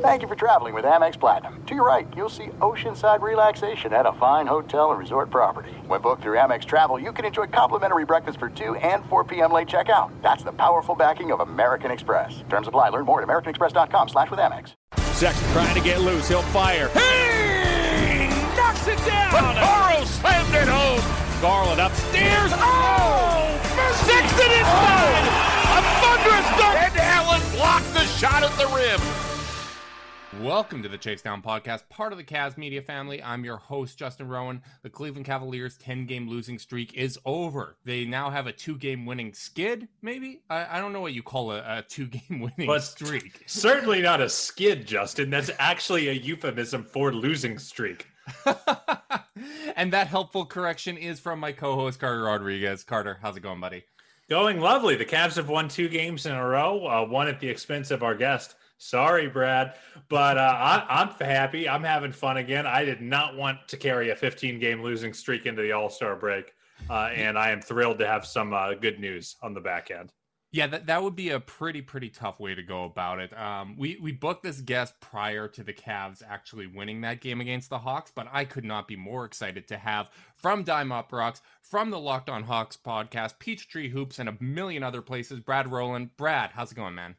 Thank you for traveling with Amex Platinum. To your right, you'll see oceanside relaxation at a fine hotel and resort property. When booked through Amex Travel, you can enjoy complimentary breakfast for 2 and 4 p.m. late checkout. That's the powerful backing of American Express. Terms apply. Learn more at americanexpress.com slash with Amex. Sexton trying to get loose. He'll fire. He Knocks it down! Burrow slammed it home! Garland upstairs. Oh! Sexton inside! A thunderous dunk! And Allen blocked the shot at the rim. Welcome to the Chase Down Podcast, part of the Cavs Media family. I'm your host, Justin Rowan. The Cleveland Cavaliers' 10 game losing streak is over. They now have a two game winning skid, maybe? I, I, don't know what you call a, a two game winning but streak. Certainly not a skid, Justin. That's actually a euphemism for losing streak. and that helpful correction is from my co host, Carter Rodriguez. Carter, how's it going, buddy? Going lovely. The Cavs have won two games in a row, uh, one at the expense of our guest. Sorry, Brad, but uh, I, am happy. I'm having fun again. I did not want to carry a 15 game losing streak into the All Star break, uh, and I am thrilled to have some uh, good news on the back end. Yeah, that, that would be a pretty, pretty tough way to go about it. Um, we, we booked this guest prior to the Cavs actually winning that game against the Hawks, but I could not be more excited to have from Dime UPROXX, from the Locked On Hawks podcast, Peachtree Hoops, and a million other places, Brad Rowland. Brad, how's it going, man?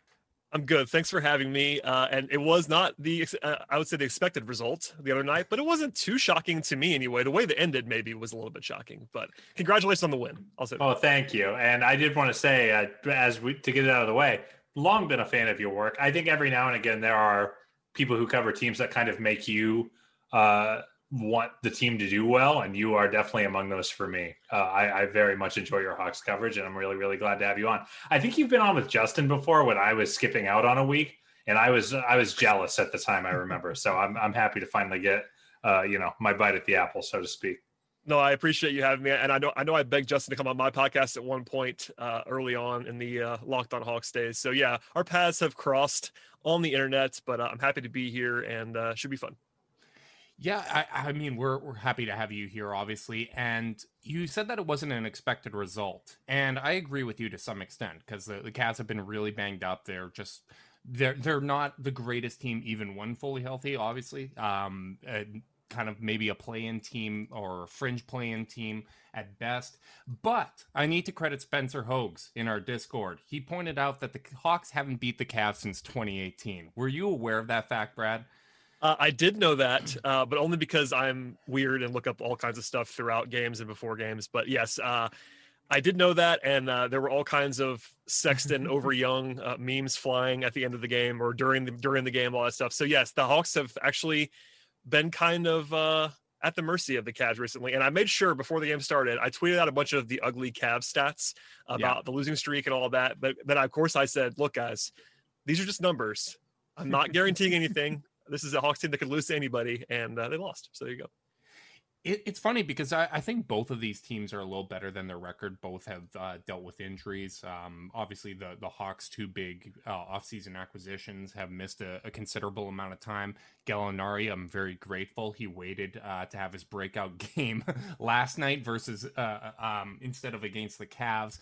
I'm good. Thanks for having me. Uh, and it was not the, uh, I would say, the expected result the other night, but it wasn't too shocking to me anyway. The way that ended maybe was a little bit shocking, but congratulations on the win. Oh, thank you. And I did want to say, uh, as we to get it out of the way, long been a fan of your work. I think every now and again there are people who cover teams that kind of make you uh, want the team to do well, and you are definitely among those for me. Uh, I, I, very much enjoy your Hawks coverage, and I'm really, really glad to have you on. I think you've been on with Justin before when I was skipping out on a week, and I was I was jealous at the time. I remember, so I'm I'm happy to finally get uh, you know my bite at the apple, so to speak. No, I appreciate you having me, and I know I know I begged Justin to come on my podcast at one point uh, early on in the uh, Locked On Hawks days. So yeah, our paths have crossed on the internet, but uh, I'm happy to be here, and uh, should be fun. Yeah, I, I, mean, we're we're happy to have you here, obviously. And you said that it wasn't an expected result, and I agree with you to some extent because the, the Cavs have been really banged up. They're just they're they're not the greatest team even when fully healthy. Obviously, um, kind of maybe a play-in team or a fringe play-in team at best. But I need to credit Spencer Hogs in our Discord. He pointed out that the Hawks haven't beat the Cavs since 2018. Were you aware of that fact, Brad? Uh, I did know that, uh, but only because I'm weird and look up all kinds of stuff throughout games and before games. But yes, uh, I did know that, and uh, there were all kinds of Sexton over young uh, memes flying at the end of the game or during the during the game, all that stuff. So yes, the Hawks have actually been kind of uh, at the mercy of the Cavs recently. And I made sure before the game started, I tweeted out a bunch of the ugly Cavs stats about yeah. the losing streak and all that. But then, of course, I said, "Look, guys, these are just numbers. I'm not guaranteeing anything this is a Hawks team that could lose to anybody, and uh, they lost. So there you go. It, it's funny because I, I, think both of these teams are a little better than their record. Both have uh, dealt with injuries. Um, obviously, the the Hawks' two big uh, offseason acquisitions have missed a, a, considerable amount of time. Gallinari, I'm very grateful he waited uh, to have his breakout game last night versus uh, um, instead of against the Cavs.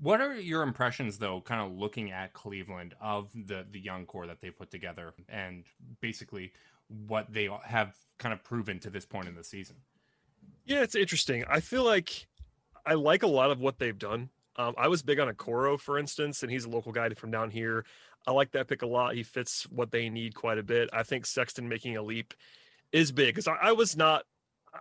What are your impressions, though, kind of looking at Cleveland of the the young core that they put together, and basically what they have kind of proven to this point in the season? Yeah, it's interesting. I feel like I like a lot of what they've done. Um, I was big on Okoro, for instance, and he's a local guy from down here. I like that pick a lot. He fits what they need quite a bit. I think Sexton making a leap is big because I, I, was not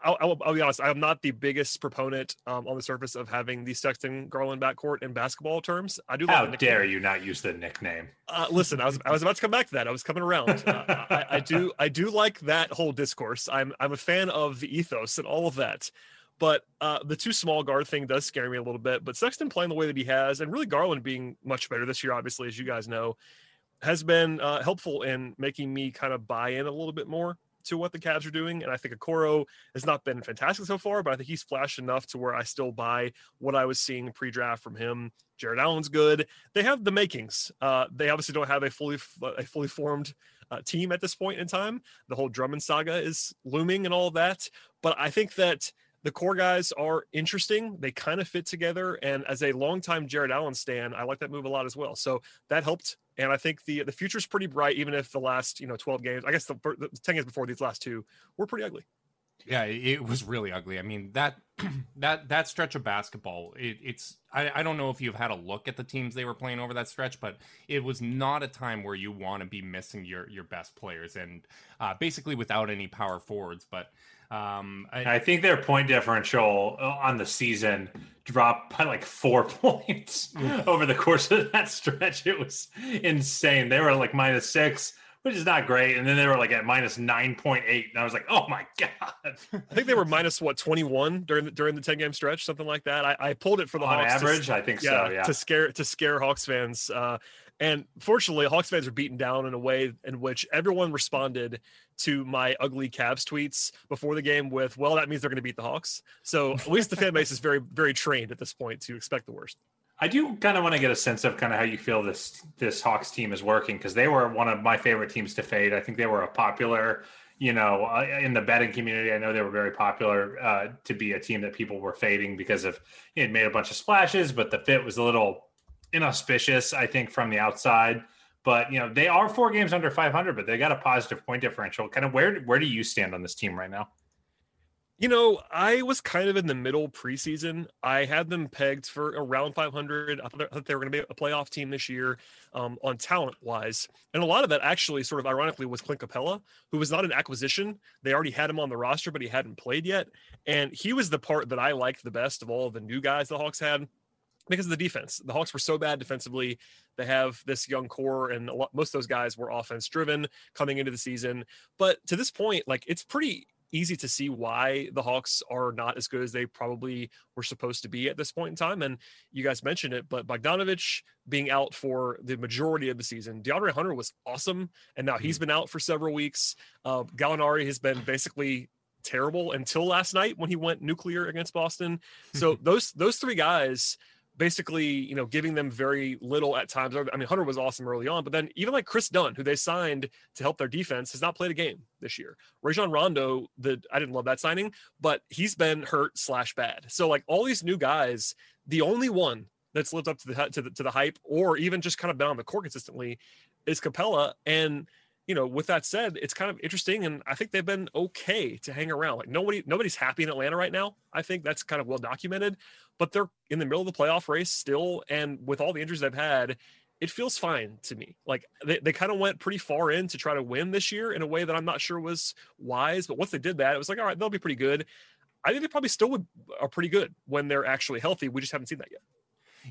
I'll, I'll, I'll, be honest. I'm not the biggest proponent um, on the surface of having the Sexton Garland backcourt in basketball terms. I do. How dare you not use the nickname? Uh, listen, I was I was about to come back to that. I was coming around. Uh, I, I, do I do like that whole discourse. I'm I'm a fan of the ethos and all of that. But uh, the two small guard thing does scare me a little bit. But Sexton playing the way that he has, and really Garland being much better this year, obviously, as you guys know, has been uh, helpful in making me kind of buy in a little bit more to what the Cavs are doing. And I think Okoro has not been fantastic so far, but I think he's flashed enough to where I still buy what I was seeing pre-draft from him. Jarrett Allen's good. They have the makings. Uh, they obviously don't have a fully a fully formed uh, team at this point in time. The whole Drummond saga is looming and all that. But I think that the core guys are interesting. They kind of fit together. And as a longtime Jarrett Allen stan, I like that move a lot as well. So that helped And I think the the future's pretty bright, even if the last you know 12 games, I guess the, the 10 games before these last two were pretty ugly. Yeah, it was really ugly. I mean that that that stretch of basketball, it, it's I, I don't know if you've had a look at the teams they were playing over that stretch, but it was not a time where you want to be missing your your best players and uh, basically without any power forwards. But um, I, I, think their point differential uh, on the season dropped by like four points over the course of that stretch. It was insane. They were like minus six which is not great. And then they were like at minus nine point eight, and I was like, oh my god. I think they were minus what twenty one during the during the ten game stretch, something like that. I, I pulled it for the on Hawks average. To, I think yeah, so. Yeah, to scare to scare Hawks fans. Uh, and fortunately, Hawks fans are beaten down in a way in which everyone responded to my ugly Cavs tweets before the game with, "Well, that means they're going to beat the Hawks." So at least the fan base is very, very trained at this point to expect the worst. I do kind of want to get a sense of kind of how you feel this this Hawks team is working because they were one of my favorite teams to fade. I think they were a popular, you know, uh, in the betting community. I know they were very popular uh, to be a team that people were fading because of it made a bunch of splashes, but the fit was a little inauspicious, I think, from the outside. But you know, they are four games under 500, but they got a positive point differential. Kind of where where do you stand on this team right now? You know, I was kind of in the middle preseason. I had them pegged for around 500. I thought they were going to be a playoff team this year um, on talent wise. And a lot of that actually, sort of ironically, was Clint Capela, who was not an acquisition. They already had him on the roster, but he hadn't played yet. And he was the part that I liked the best of all the new guys the Hawks had because of the defense. The Hawks were so bad defensively. They have this young core, and lot, most of those guys were offense driven coming into the season. But to this point, like it's pretty easy to see why the Hawks are not as good as they probably were supposed to be at this point in time. And you guys mentioned it, but Bogdanovich being out for the majority of the season, DeAndre Hunter was awesome, and now he's mm-hmm. been out for several weeks. Uh, Gallinari has been basically terrible until last night when he went nuclear against Boston. So those those three guys basically, you know, giving them very little at times. I mean, Hunter was awesome early on, but then even like Kris Dunn, who they signed to help their defense, has not played a game this year. Rajon Rondo, the I didn't love that signing, but he's been hurt slash bad. So like all these new guys, the only one that's lived up to the to the, to the hype or even just kind of been on the court consistently is Capela and you know, with that said, it's kind of interesting, and I think they've been okay to hang around. Like nobody, nobody's happy in Atlanta right now. I think that's kind of well documented, but they're in the middle of the playoff race still, and with all the injuries they've had, it feels fine to me. Like they, they kind of went pretty far in to try to win this year in a way that I'm not sure was wise. But once they did that, it was like, all right, they'll be pretty good. I think they probably still would are pretty good when they're actually healthy. We just haven't seen that yet.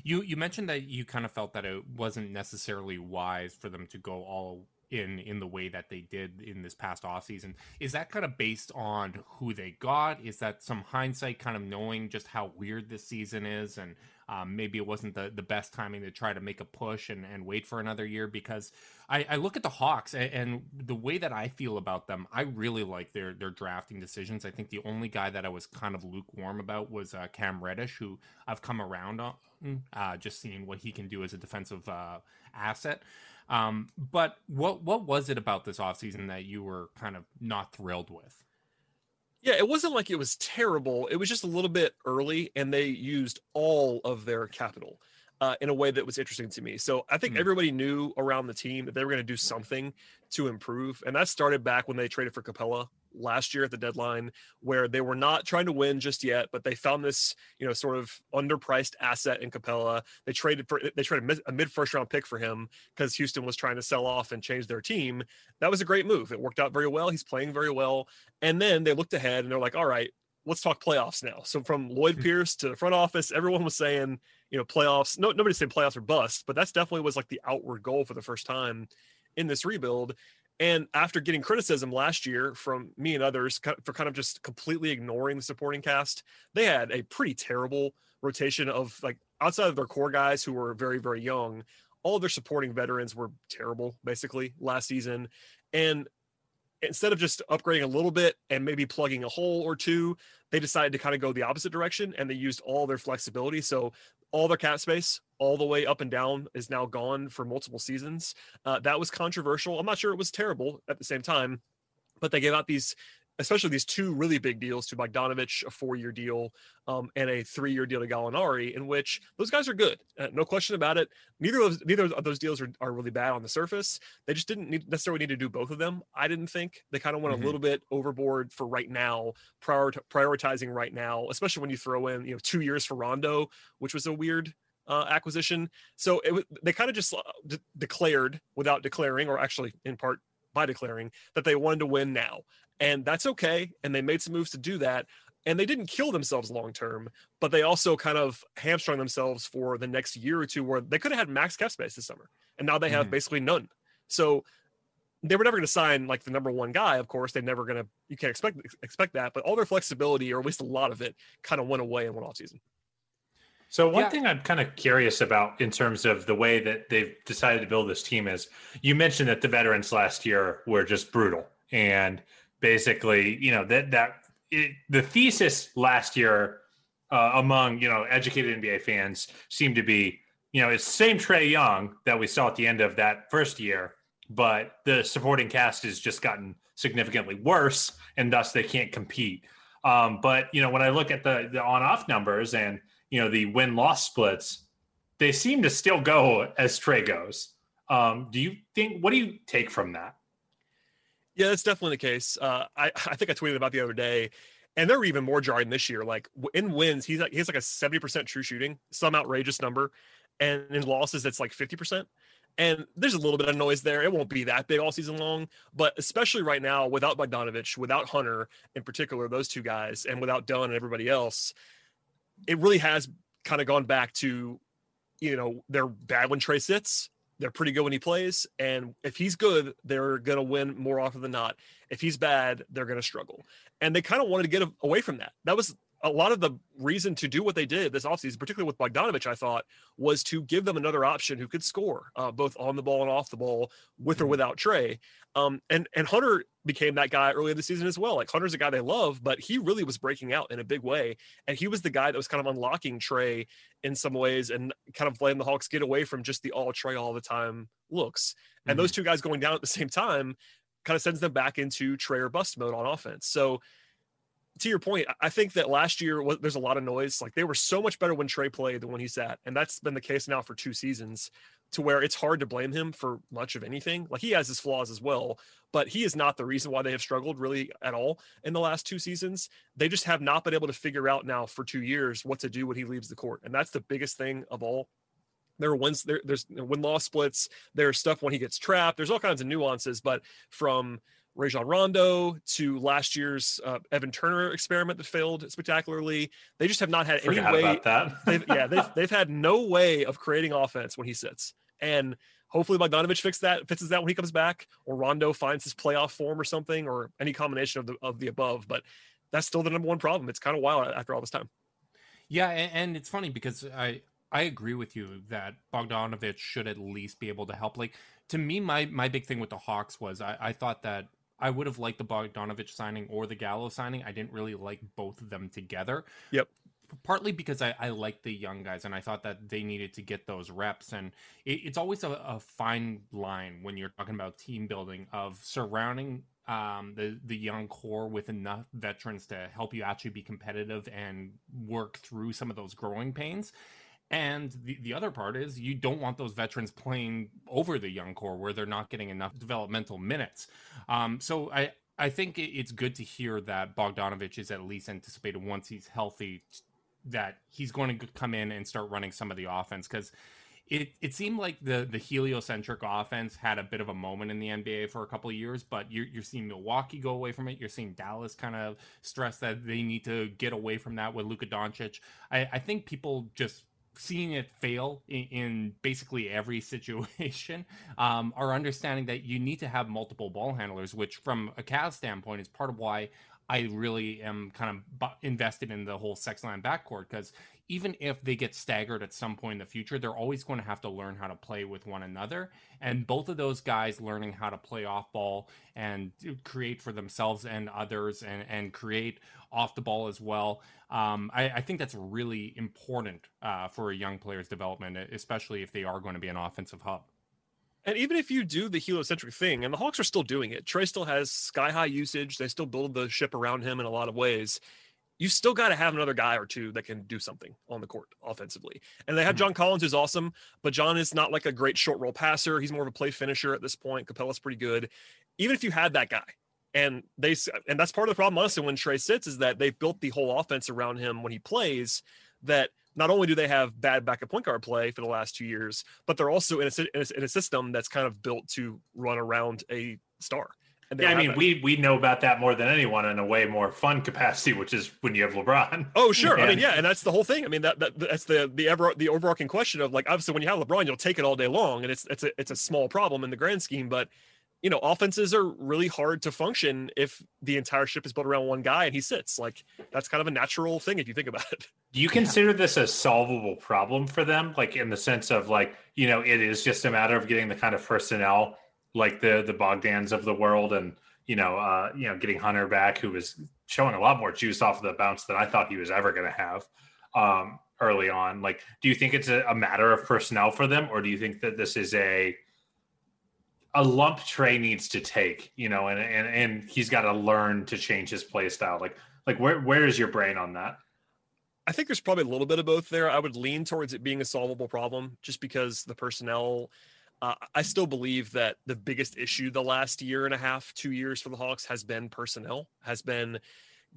You you mentioned that you kind of felt that it wasn't necessarily wise for them to go all in in the way that they did in this past off season. Is that kind of based on who they got? Is that some hindsight, kind of knowing just how weird this season is, and um, maybe it wasn't the, the best timing to try to make a push and, and wait for another year? Because I, I look at the Hawks and, and, the way that I feel about them, I really like their their drafting decisions. I think the only guy that I was kind of lukewarm about was uh, Cam Reddish, who I've come around on, uh, just seeing what he can do as a defensive uh, asset. Um, but what what was it about this offseason that you were kind of not thrilled with? Yeah, it wasn't like it was terrible. It was just a little bit early, and they used all of their capital uh, in a way that was interesting to me. So I think mm. everybody knew around the team that they were going to do something to improve, and that started back when they traded for Capela last year at the deadline where they were not trying to win just yet, but they found this, you know, sort of underpriced asset in Capela. They traded for they traded a mid first round pick for him because Houston was trying to sell off and change their team. That was a great move. It worked out very well. He's playing very well. And then they looked ahead and they're like, all right, let's talk playoffs now. So from Lloyd hmm. Pierce to the front office, everyone was saying, you know, playoffs. No, nobody's saying playoffs are bust, but that's definitely was like the outward goal for the first time in this rebuild. And after getting criticism last year from me and others for kind of just completely ignoring the supporting cast, they had a pretty terrible rotation of like outside of their core guys who were very, very young, all their supporting veterans were terrible basically last season. And instead of just upgrading a little bit and maybe plugging a hole or two, they decided to kind of go the opposite direction and they used all their flexibility. So all their cap space all the way up and down is now gone for multiple seasons. Uh, that was controversial. I'm not sure it was terrible at the same time, but they gave out these especially these two really big deals to Bogdanovich, a four-year deal, um, and a three-year deal to Gallinari, in which those guys are good, uh, no question about it. Neither of those, neither of those deals are, are really bad on the surface. They just didn't need, necessarily need to do both of them. I didn't think they kind of went mm-hmm. a little bit overboard for right now, prior prioritizing right now, especially when you throw in you know two years for Rondo, which was a weird uh, acquisition. So it, they kind of just uh, d- declared without declaring, or actually in part by declaring that they wanted to win now. And that's okay. And they made some moves to do that. And they didn't kill themselves long term, but they also kind of hamstrung themselves for the next year or two where they could have had max cap space this summer. And now they have mm-hmm. basically none. So they were never going to sign like the number one guy. Of course, they're never going to. You can't expect expect that. But all their flexibility, or at least a lot of it, kind of went away in one off season. So one yeah. thing I'm kind of curious about in terms of the way that they've decided to build this team is you mentioned that the veterans last year were just brutal and basically, you know, that that it, the thesis last year uh, among, you know, educated NBA fans seemed to be, you know, it's same Trae Young that we saw at the end of that first year, but the supporting cast has just gotten significantly worse and thus they can't compete. Um, but you know, when I look at the the on off numbers and you know the win loss splits, they seem to still go as Trae goes. Um, do you think? What do you take from that? Yeah, that's definitely the case. Uh, I I think I tweeted about the other day, and they're even more jarring this year. Like in wins, he's like he's like a seventy percent true shooting, some outrageous number, and in losses, it's like fifty percent. And there's a little bit of noise there. It won't be that big all season long, but especially right now, without Bogdanovich, without Hunter in particular, those two guys, and without Dunn and everybody else, it really has kind of gone back to, you know, they're bad when Trae sits. They're pretty good when he plays. And if he's good, they're going to win more often than not. If he's bad, they're going to struggle. And they kind of wanted to get away from that. That was a lot of the reason to do what they did this offseason, particularly with Bogdanovich, I thought, was to give them another option who could score uh, both on the ball and off the ball with or mm-hmm. without Trae. Um, and and Hunter became that guy early in the season as well. Like Hunter's a guy they love, but he really was breaking out in a big way, and he was the guy that was kind of unlocking Trae in some ways and kind of letting the Hawks get away from just the all Trae all the time looks. And mm-hmm. those two guys going down at the same time kind of sends them back into Trae or bust mode on offense. So to your point, I think that last year there's a lot of noise. Like they were so much better when Trae played than when he sat, and that's been the case now for two seasons. To where it's hard to blame him for much of anything. Like he has his flaws as well, but he is not the reason why they have struggled really at all in the last two seasons. They just have not been able to figure out now for two years what to do when he leaves the court, and that's the biggest thing of all there are wins there, there's win loss splits there's stuff when he gets trapped there's all kinds of nuances but from Rajon Rondo to last year's uh, Evan Turner experiment that failed spectacularly. They just have not had any Forgot way. that. they've, yeah, they've, they've had no way of creating offense when he sits. And hopefully Bogdanovich fixes that, fixes that when he comes back, or Rondo finds his playoff form or something, or any combination of the of the above. But that's still the number one problem. It's kind of wild after all this time. Yeah, and, and it's funny because I I agree with you that Bogdanovich should at least be able to help. Like to me, my my big thing with the Hawks was I, I thought that I would have liked the Bogdanovich signing or the Gallo signing. I didn't really like both of them together. Yep. Partly because I, I like the young guys and I thought that they needed to get those reps. And it, it's always a, a, fine line when you're talking about team building of surrounding um, the the young core with enough veterans to help you actually be competitive and work through some of those growing pains and the, the other part is you don't want those veterans playing over the young core where they're not getting enough developmental minutes. Um, so I, I think it's good to hear that Bogdanovich is at least anticipated once he's healthy that he's going to come in and start running some of the offense because it, it seemed like the the heliocentric offense had a bit of a moment in the NBA for a couple of years, but you're, you're seeing Milwaukee go away from it. You're seeing Dallas kind of stress that they need to get away from that with Luka Doncic. I, I think people just seeing it fail in, in basically every situation, um, are understanding that you need to have multiple ball handlers, which from a Cavs standpoint is part of why I really am kind of invested in the whole Sexland backcourt because even if they get staggered at some point in the future, they're always going to have to learn how to play with one another. And both of those guys learning how to play off ball and create for themselves and others and, and create off the ball as well. Um, I, I, think that's really important uh, for a young player's development, especially if they are going to be an offensive hub. And even if you do the heliocentric thing, and the Hawks are still doing it, Trae still has sky high usage. They still build the ship around him in a lot of ways. You still got to have another guy or two that can do something on the court offensively. And they have Mm-hmm. John Collins, who's awesome, but John is not like a great short roll passer. He's more of a play finisher at this point. Capela's pretty good. Even if you had that guy, and they and that's part of the problem, honestly, when Trae sits is that they've built the whole offense around him when he plays. That not only do they have bad backup point guard play for the last two years, but they're also in a, in a, in a system that's kind of built to run around a star. And Yeah, I mean, that. we we know about that more than anyone in a way more fun capacity, which is when you have LeBron. Oh, sure. I mean, yeah, and that's the whole thing. I mean, that, that that's the the ever the overarching question of like obviously when you have LeBron, you'll take it all day long, and it's it's a it's a small problem in the grand scheme, but you know, offenses are really hard to function if the entire ship is built around one guy and he sits. Like that's kind of a natural thing if you think about it. Do you consider this a solvable problem for them? Like in the sense of like, you know, it is just a matter of getting the kind of personnel like the the Bogdans of the world and you know, uh, you know, getting Hunter back, who was showing a lot more juice off of the bounce than I thought he was ever gonna have um early on. Like, do you think it's a, a matter of personnel for them, or do you think that this is a a lump Trae needs to take, you know, and and and he's got to learn to change his play style. Like like where where is your brain on that? I think there's probably a little bit of both there. I would lean towards it being a solvable problem just because the personnel. Uh, I still believe that the biggest issue the last year and a half, two years for the Hawks has been personnel, has been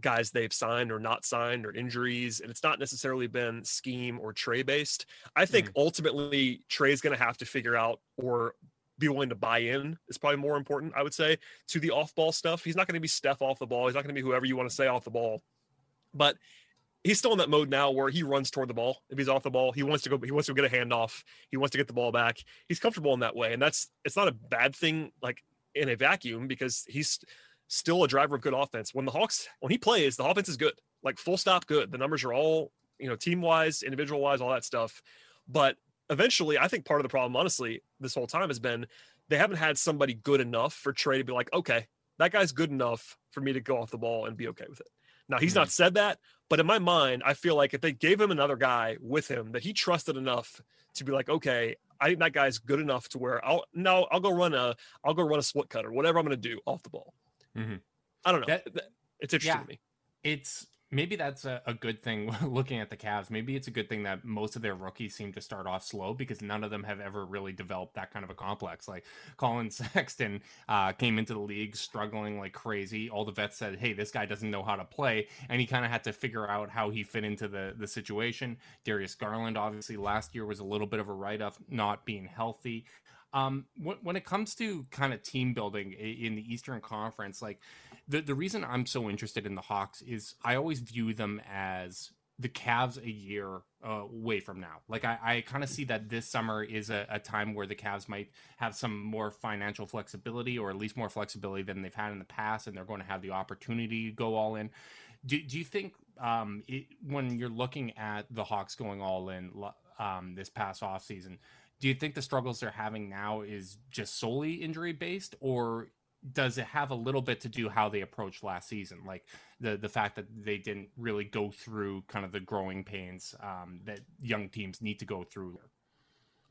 guys they've signed or not signed or injuries. And it's not necessarily been scheme or Trae based. I think ultimately Trae's going to have to figure out or be willing to buy in is probably more important, I would say, to the off ball stuff. He's not going to be Steph off the ball. He's not going to be whoever you want to say off the ball. But he's still in that mode now where he runs toward the ball. If he's off the ball, he wants to go. He wants to get a handoff. He wants to get the ball back. He's comfortable in that way, and that's it's not a bad thing. Like in a vacuum, because he's still a driver of good offense. When the Hawks when he plays, the offense is good. Like full stop good. The numbers are all you know team wise, individual wise, all that stuff. But eventually, I think part of the problem, honestly, this whole time has been they haven't had somebody good enough for Trae to be like, okay, that guy's good enough for me to go off the ball and be okay with it. Now he's not said that, but in my mind, I feel like if they gave him another guy with him that he trusted enough to be like, okay, I think that guy's good enough to where I'll no, I'll go run a I'll go run a split cut or whatever I'm gonna do off the ball. Mhm. I don't know. That- Th- it's interesting yeah. to me. it's maybe that's a, a good thing looking at the Cavs. Maybe it's a good thing that most of their rookies seem to start off slow because none of them have ever really developed that kind of a complex. Like Collin Sexton uh, came into the league struggling like crazy. All the vets said, "Hey, this guy doesn't know how to play," and he kind of had to figure out how he fit into the the situation. Darius Garland, obviously, last year was a little bit of a write off, not being healthy. Um, when, when it comes to kind of team building in the Eastern Conference, like the, the reason I'm so interested in the Hawks is I always view them as the Cavs a year uh, away from now. Like I, I kind of see that this summer is a, a time where the Cavs might have some more financial flexibility, or at least more flexibility than they've had in the past, and they're going to have the opportunity to go all in. Do, do you think um, it, when you're looking at the Hawks going all in um, this past offseason, do you think the struggles they're having now is just solely injury based, or does it have a little bit to do how they approached last season like the the fact that they didn't really go through kind of the growing pains um, that young teams need to go through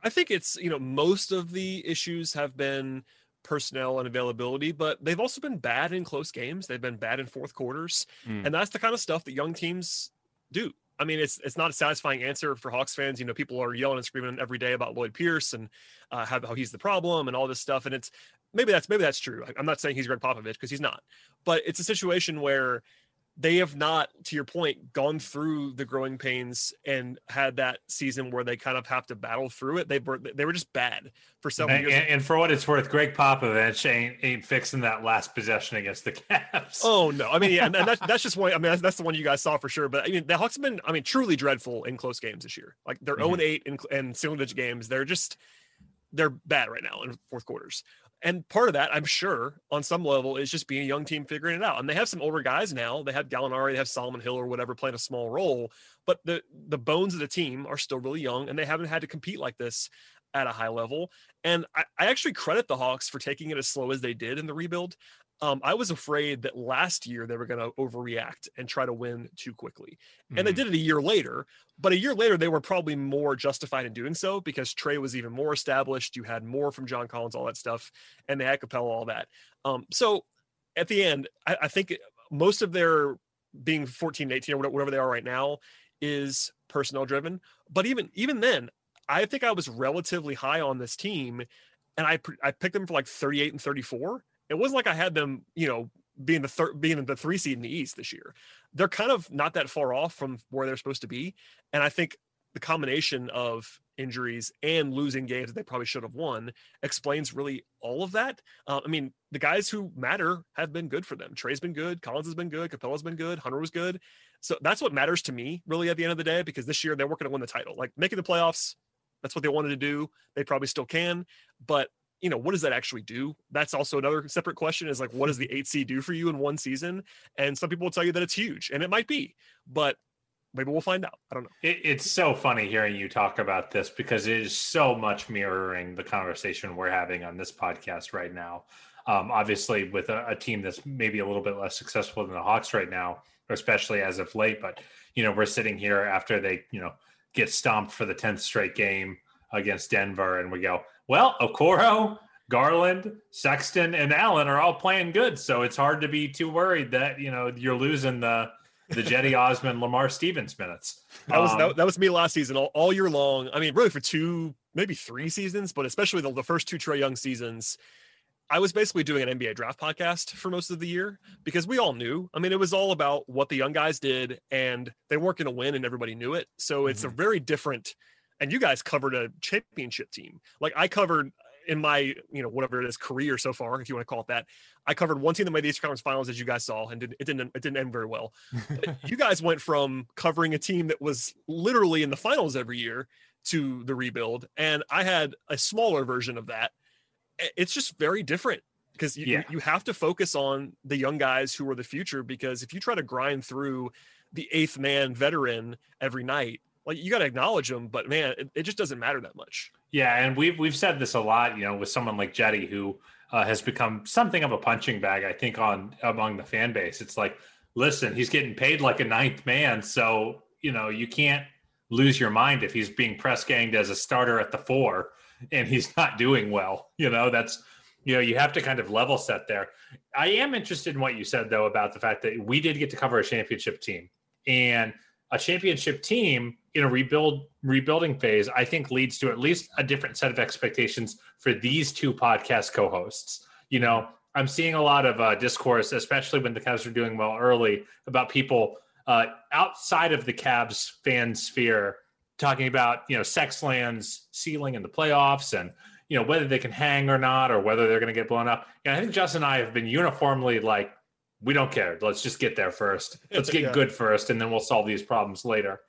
I think it's you know most of the issues have been personnel and availability, but they've also been bad in close games. They've been bad in fourth quarters, Mm. and that's the kind of stuff that young teams do. I mean, it's it's not a satisfying answer for Hawks fans. You know, people are yelling and screaming every day about Lloyd Pierce and uh, how, how he's the problem and all this stuff. And it's maybe that's maybe that's true. I'm not saying he's Gregg Popovich because he's not, but it's a situation where they have not, to your point, gone through the growing pains and had that season where they kind of have to battle through it. They were they were just bad for several And, years. and- and for what it's worth, Gregg Popovich ain't, ain't fixing that last possession against the Cavs. Oh no! I mean, yeah, and that's that's just one. I mean, that's, that's the one you guys saw for sure. But I mean, the Hawks have been, I mean, truly dreadful in close games this year. Like they're zero and eight in, in single digit games. They're just they're bad right now in fourth quarters. And part of that, I'm sure, on some level, is just being a young team figuring it out. And they have some older guys now. They have Gallinari, they have Solomon Hill or whatever playing a small role, but the the bones of the team are still really young, and they haven't had to compete like this at a high level. And I, I actually credit the Hawks for taking it as slow as they did in the rebuild. Um, I was afraid that last year they were going to overreact and try to win too quickly. And mm-hmm. they did it a year later, but a year later they were probably more justified in doing so because Trae was even more established. You had more from John Collins, all that stuff, and they had Capela, all that. Um, so at the end, I, I think most of their being 14, 18, or whatever they are right now is personnel driven. But even even then, I think I was relatively high on this team, and I I picked them for like 38 and 34 it wasn't like I had them, you know, being the third, being the three seed in the East this year. They're kind of not that far off from where they're supposed to be, and I think the combination of injuries and losing games that they probably should have won explains really all of that. Uh, I mean, the guys who matter have been good for them. Trae's been good, Collins has been good, Capela's been good, Hunter was good. So that's what matters to me, really, at the end of the day, because this year they're working to win the title. Like making the playoffs, that's what they wanted to do. They probably still can, but you know, what does that actually do? That's also another separate question is like, what does the 8C do for you in one season? And some people will tell you that it's huge, and it might be, but maybe we'll find out. I don't know. It, it's so funny hearing you talk about this because it is so much mirroring the conversation we're having on this podcast right now. Um, obviously, with a, a, team that's maybe a little bit less successful than the Hawks right now, especially as of late. But you know, we're sitting here after they, you know, get stomped for the tenth straight game against Denver, and we go, well, Okoro, Garland, Sexton, and Allen are all playing good, so it's hard to be too worried that you know you're losing the the Cedi Osman, Lamar Stevens minutes. That was um, that, that, was me last season, all, all year long. I mean, really for two, maybe three seasons, but especially the, the first two Trae Young seasons. I was basically doing an NBA draft podcast for most of the year because we all knew. I mean, it was all about what the young guys did, and they weren't going to win, and everybody knew it. So it's mm-hmm. a very different and you guys covered a championship team. Like I covered in my, you know, whatever it is, career so far, if you want to call it that. I covered one team that made the Eastern Conference Finals, as you guys saw, and it didn't it didn't end very well. you guys went from covering a team that was literally in the finals every year to the rebuild, and I had a smaller version of that. It's just very different because you, yeah. you have to focus on the young guys who are the future. Because if you try to grind through the eighth man veteran every night, like you got to acknowledge them, but man, it, it, just doesn't matter that much. Yeah, and we've we've said this a lot, you know, with someone like Jetty who uh, has become something of a punching bag. I think on among the fan base, it's like, listen, he's getting paid like a ninth man, so you know you can't lose your mind if he's being press ganged as a starter at the four and he's not doing well. You know, that's you know you have to kind of level set there. I am interested in what you said though about the fact that we did get to cover a championship team and a championship team in a rebuild rebuilding phase, I think leads to at least a different set of expectations for these two podcast co-hosts. You know, I'm seeing a lot of uh, discourse, especially when the Cavs are doing well early, about people uh, outside of the Cavs fan sphere talking about you know Sexland's ceiling in the playoffs and you know whether they can hang or not or whether they're going to get blown up. And I think Justin and I have been uniformly like we don't care. Let's just get there first. Let's get yeah. good first, and then we'll solve these problems later.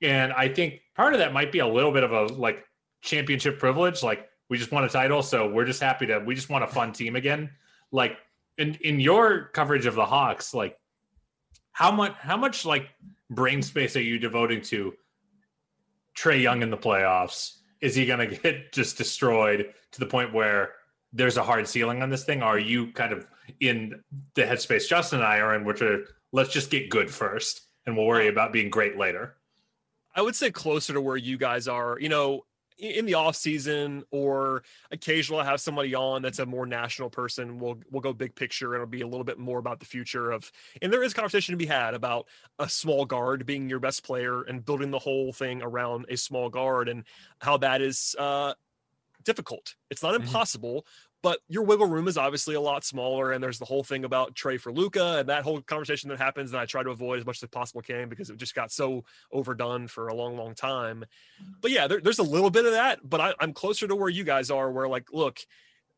And I think part of that might be a little bit of a like championship privilege. Like we just won a title, so we're just happy to. We just want a fun team again. Like in in your coverage of the Hawks, like how much how much like brain space are you devoting to Trae Young in the playoffs? Is he going to get just destroyed to the point where there's a hard ceiling on this thing? Are you kind of in the headspace Justin and I are in, which are let's just get good first and we'll worry about being great later? I would say closer to where you guys are. You know, in the off season or occasionally have somebody on that's a more national person we'll we'll go big picture and it'll be a little bit more about the future of and there is conversation to be had about a small guard being your best player and building the whole thing around a small guard and how that is uh difficult. It's not mm-hmm. impossible, but your wiggle room is obviously a lot smaller. And there's the whole thing about Trae for Luka and that whole conversation that happens that I try to avoid as much as possible can because it just got so overdone for a long, long time. But yeah, there, there's a little bit of that, but I, I'm closer to where you guys are, where like, look,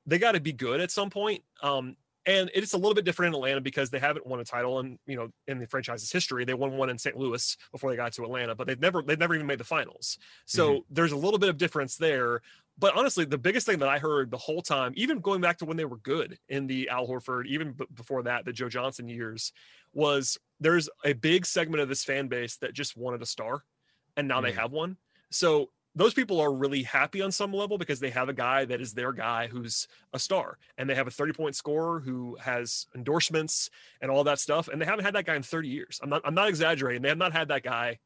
they got to be good at some point. Um, and it's a little bit different in Atlanta because they haven't won a title in you know in the franchise's history. They won one in St. Louis before they got to Atlanta, but they've never they've never even made the finals. So mm-hmm. there's a little bit of difference there. But honestly, the biggest thing that I heard the whole time, even going back to when they were good in the Al Horford, even b- before that, the Joe Johnson years, was there's a big segment of this fan base that just wanted a star, and now mm-hmm. they have one. So those people are really happy on some level because they have a guy that is their guy who's a star and they have a 30 point scorer who has endorsements and all that stuff and they haven't had that guy in 30 years i'm not i'm not exaggerating they have not had that guy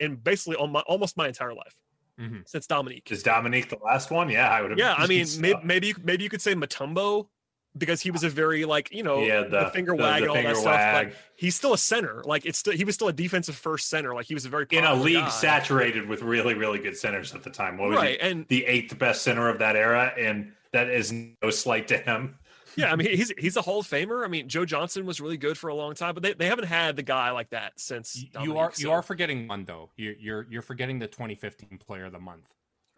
in basically all my, almost my entire life Mhm. since dominique Is Dominique the last one? Yeah, I would have. yeah i mean maybe, maybe you maybe you could say Mutombo because he was a very like you know yeah, the, finger the- wag the and all finger that stuff wag. but he's still a center like it's still he was still a defensive first center like he was a very in a league guy. saturated with really, really good centers at the time. What was right he? and The eighth best center of that era, and that is no slight to him. Yeah, I mean he's he's a Hall of Famer. I mean Joe Johnson was really good for a long time, but they, they haven't had the guy like that since. Y- You Dominique, are you are forgetting one though. You're you're you're forgetting the 2015 Player of the Month.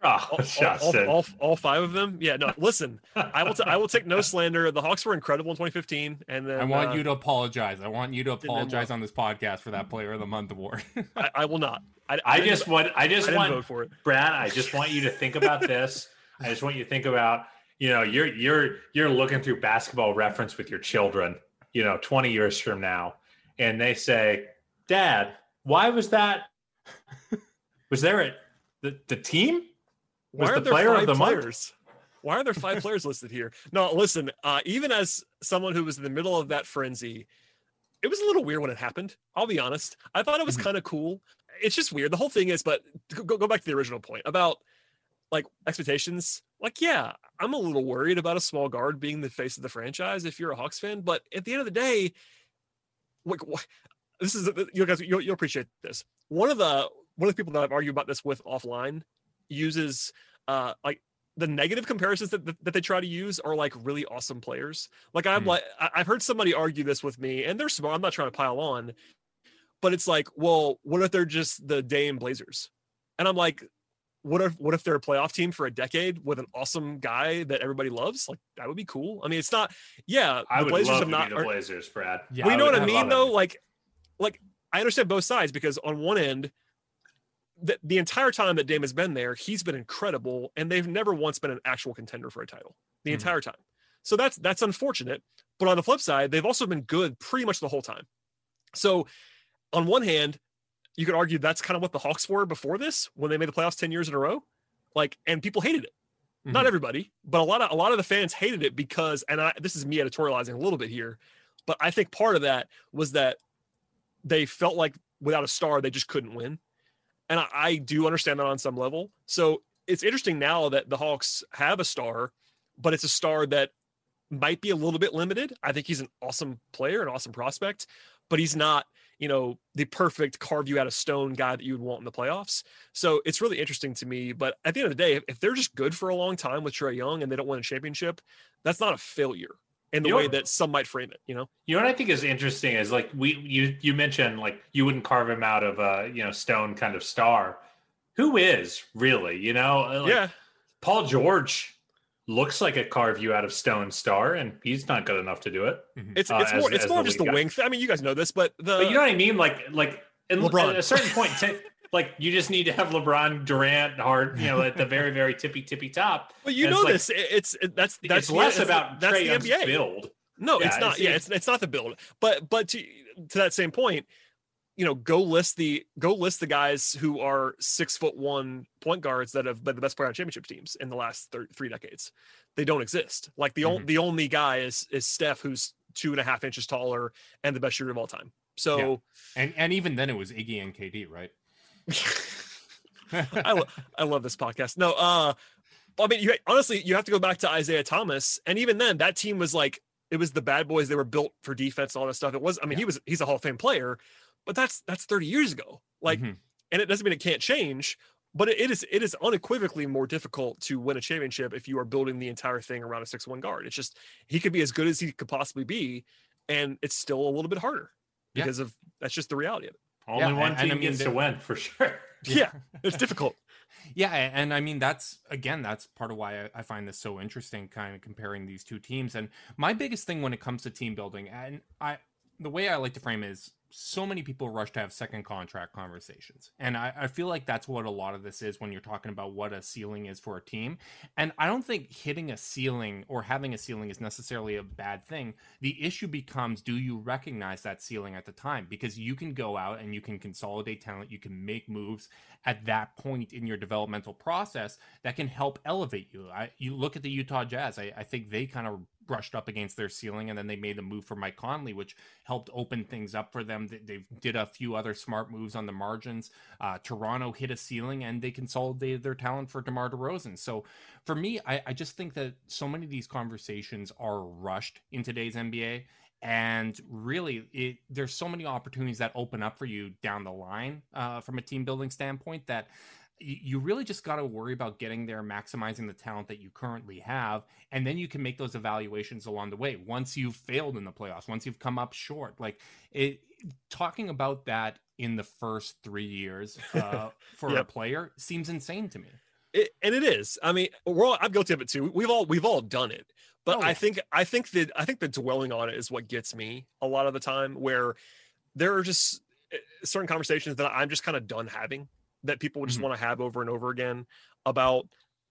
Oh, all, all, all, all, all five of them. Yeah, no. Listen, I will t- I will take no slander. The Hawks were incredible in 2015, and then I want uh, you to apologize. I want you to apologize on this podcast for that Player of the Month award. I, I will not. I, I didn't- just want. I I just didn't want vote for it. Brad, I just want you to think about this. I just want you to think about, you know, you're you're you're looking through basketball reference with your children, you know, 20 years from now, and they say, Dad, why was that? Was there a the, the team? Was Why the are there player of five the month? players? Why are there five players listed here? No, listen. Uh, even as someone who was in the middle of that frenzy, it was a little weird when it happened. I'll be honest. I thought it was Mhm. kind of cool. It's just weird. The whole thing is, but go, go back to the original point about like expectations. Like, yeah, I'm a little worried about a small guard being the face of the franchise if you're a Hawks fan. But at the end of the day, like, this is you guys you'll, you'll appreciate this. One of the one of the people that I've argued about this with offline uses uh like the negative comparisons that, that, that they try to use are like really awesome players. Like I'm Hmm. like I- I've heard somebody argue this with me, and they're smart. I'm not trying to pile on, but it's like, well, what if they're just the Dame Blazers? And I'm like, what if what if they're a playoff team for a decade with an awesome guy that everybody loves? Like that would be cool. I mean, it's not. Yeah, I the would Blazers love have to not. be the are- Blazers, Brad. Yeah, well, you know would- what I mean, though. it. Like, like I understand both sides because on one end, the, the entire time that Dame has been there, he's been incredible, and they've never once been an actual contender for a title the Mhm. entire time. So that's that's unfortunate. But on the flip side, they've also been good pretty much the whole time. So on one hand, you could argue that's kind of what the Hawks were before this when they made the playoffs 10 years in a row. Like, and people hated it. Not Mhm. everybody, but a lot of a lot of the fans hated it because, and I this is me editorializing a little bit here, but I think part of that was that they felt like without a star they just couldn't win, and I, I do understand that on some level. So it's interesting now that the Hawks have a star, but it's a star that might be a little bit limited. I think he's an awesome player, an awesome prospect, but he's not, you know, the perfect carve you out of stone guy that you would want in the playoffs. So it's really interesting to me. But at the end of the day, if, if they're just good for a long time with Trae Young and they don't win a championship, that's not a failure in the You know way what- that some might frame it, you know? You know what I think is interesting is like we you you mentioned like you wouldn't carve him out of a you know stone kind of star. Who is really you know Uh, like, yeah. Paul George looks like a carve you out of stone star, and he's not good enough to do it. It's uh, it's as- more it's as more the just the guy. wing. Thing. I mean, you guys know this, but the But you know what I mean? Like like in, LeBron. at a certain point, t- like you just need to have LeBron Durant hard, you know, at the very very tippy tippy top. but you and know it's like- this. it- It's it, that's that's it's less it's the- about that's Trae the Young's NBA. build. No, it's not. it's- yeah, it's it's not the build. But but to to that same point, you know, go list the go list the guys who are six foot one point guards that have been the best player on championship teams in the last thir- three decades. They don't exist. Like the only mm-hmm. the only guy is is Steph, who's two and a half inches taller and the best shooter of all time. So And and even then it was Iggy and KD, right? I, lo- I love this podcast. No, uh, I mean, you honestly, you have to go back to Isiah Thomas, and even then, that team was like it was the bad boys. They were built for defense, all that stuff. It was. I mean, he was he's a Hall of Fame player, but that's that's thirty years ago. Like, Mhm. and it doesn't mean it can't change. But it it is it is unequivocally more difficult to win a championship if you are building the entire thing around a six one guard. It's just he could be as good as he could possibly be, and it's still a little bit harder Yeah. because of that's just the reality of it. Only Yeah, one and- and team I mean, gets to win for sure. Yeah, it's difficult. Yeah, and I mean that's again that's part of why I, I find this so interesting, kind of comparing these two teams. And my biggest thing when it comes to team building, and I the way I like to frame is so many people rush to have second contract conversations. And I, I, feel like that's what a lot of this is when you're talking about what a ceiling is for a team. And I don't think hitting a ceiling or having a ceiling is necessarily a bad thing. The issue becomes do you recognize that ceiling at the time? Because you can go out and you can consolidate talent, you can make moves at that point in your developmental process that can help elevate you. I, you look at the Utah Jazz, I, I think they kind of brushed up against their ceiling, and then they made a move for Mike Conley, which helped open things up for them. They, they did a few other smart moves on the margins. Uh, Toronto hit a ceiling, and they consolidated their talent for DeMar DeRozan. So for me, I, I just think that so many of these conversations are rushed in today's NBA and really it, there's so many opportunities that open up for you down the line uh, from a team building standpoint that you really just got to worry about getting there, maximizing the talent that you currently have, and then you can make those evaluations along the way. Once you've failed in the playoffs, once you've come up short, like it, talking about that in the first three years uh, for yep. a player seems insane to me. It, and it is. I mean, we're all, I'm guilty of it too. We've all we've all done it. But oh, yeah. I think I think that I think the dwelling on it is what gets me a lot of the time. Where there are just eh, certain conversations that I'm just kind of done having that people just mm-hmm. want to have over and over again about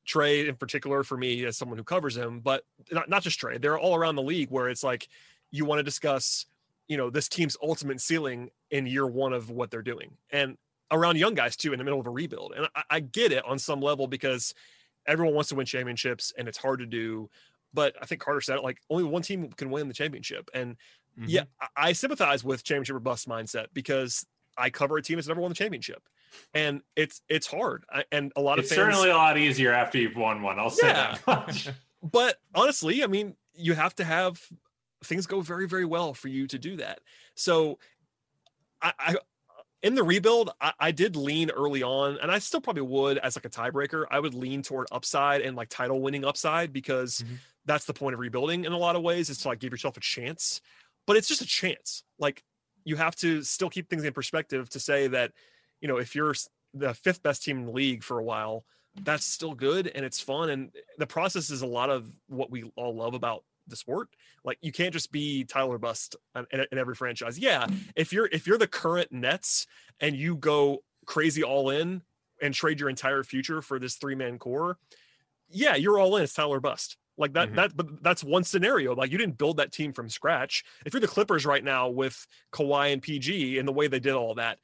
Trae in particular for me as someone who covers him, but not, not just Trae. They're all around the league where it's like you want to discuss, you know, this team's ultimate ceiling in year one of what they're doing. And around young guys too in the middle of a rebuild. And I, I get it on some level because everyone wants to win championships and it's hard to do. But I think Carter said it like only one team can win the championship. And mm-hmm. yeah, I, I sympathize with championship or bust mindset because I cover a team that's never won the championship and it's it's hard. And a lot it's of fans, certainly a lot easier after you've won one. I'll say yeah. that but honestly, I mean, you have to have things go very very well for you to do that. So, I, I in the rebuild, I, I, did lean early on, and I still probably would as like a tiebreaker. I would lean toward upside and like title winning upside because mm-hmm. that's the point of rebuilding in a lot of ways is to like give yourself a chance. But it's just a chance. Like you have to still keep things in perspective to say that you know, if you're the fifth best team in the league for a while, that's still good and it's fun. And the process is a lot of what we all love about the sport. Like you can't just be title or bust in, in every franchise. Yeah, if you're if you're the current Nets and you go crazy all in and trade your entire future for this three man core, yeah, you're all in. It's title or bust. Like that, mm-hmm. that, but that's one scenario. Like you didn't build that team from scratch. If you're the Clippers right now with Kawhi and PG and the way they did all that,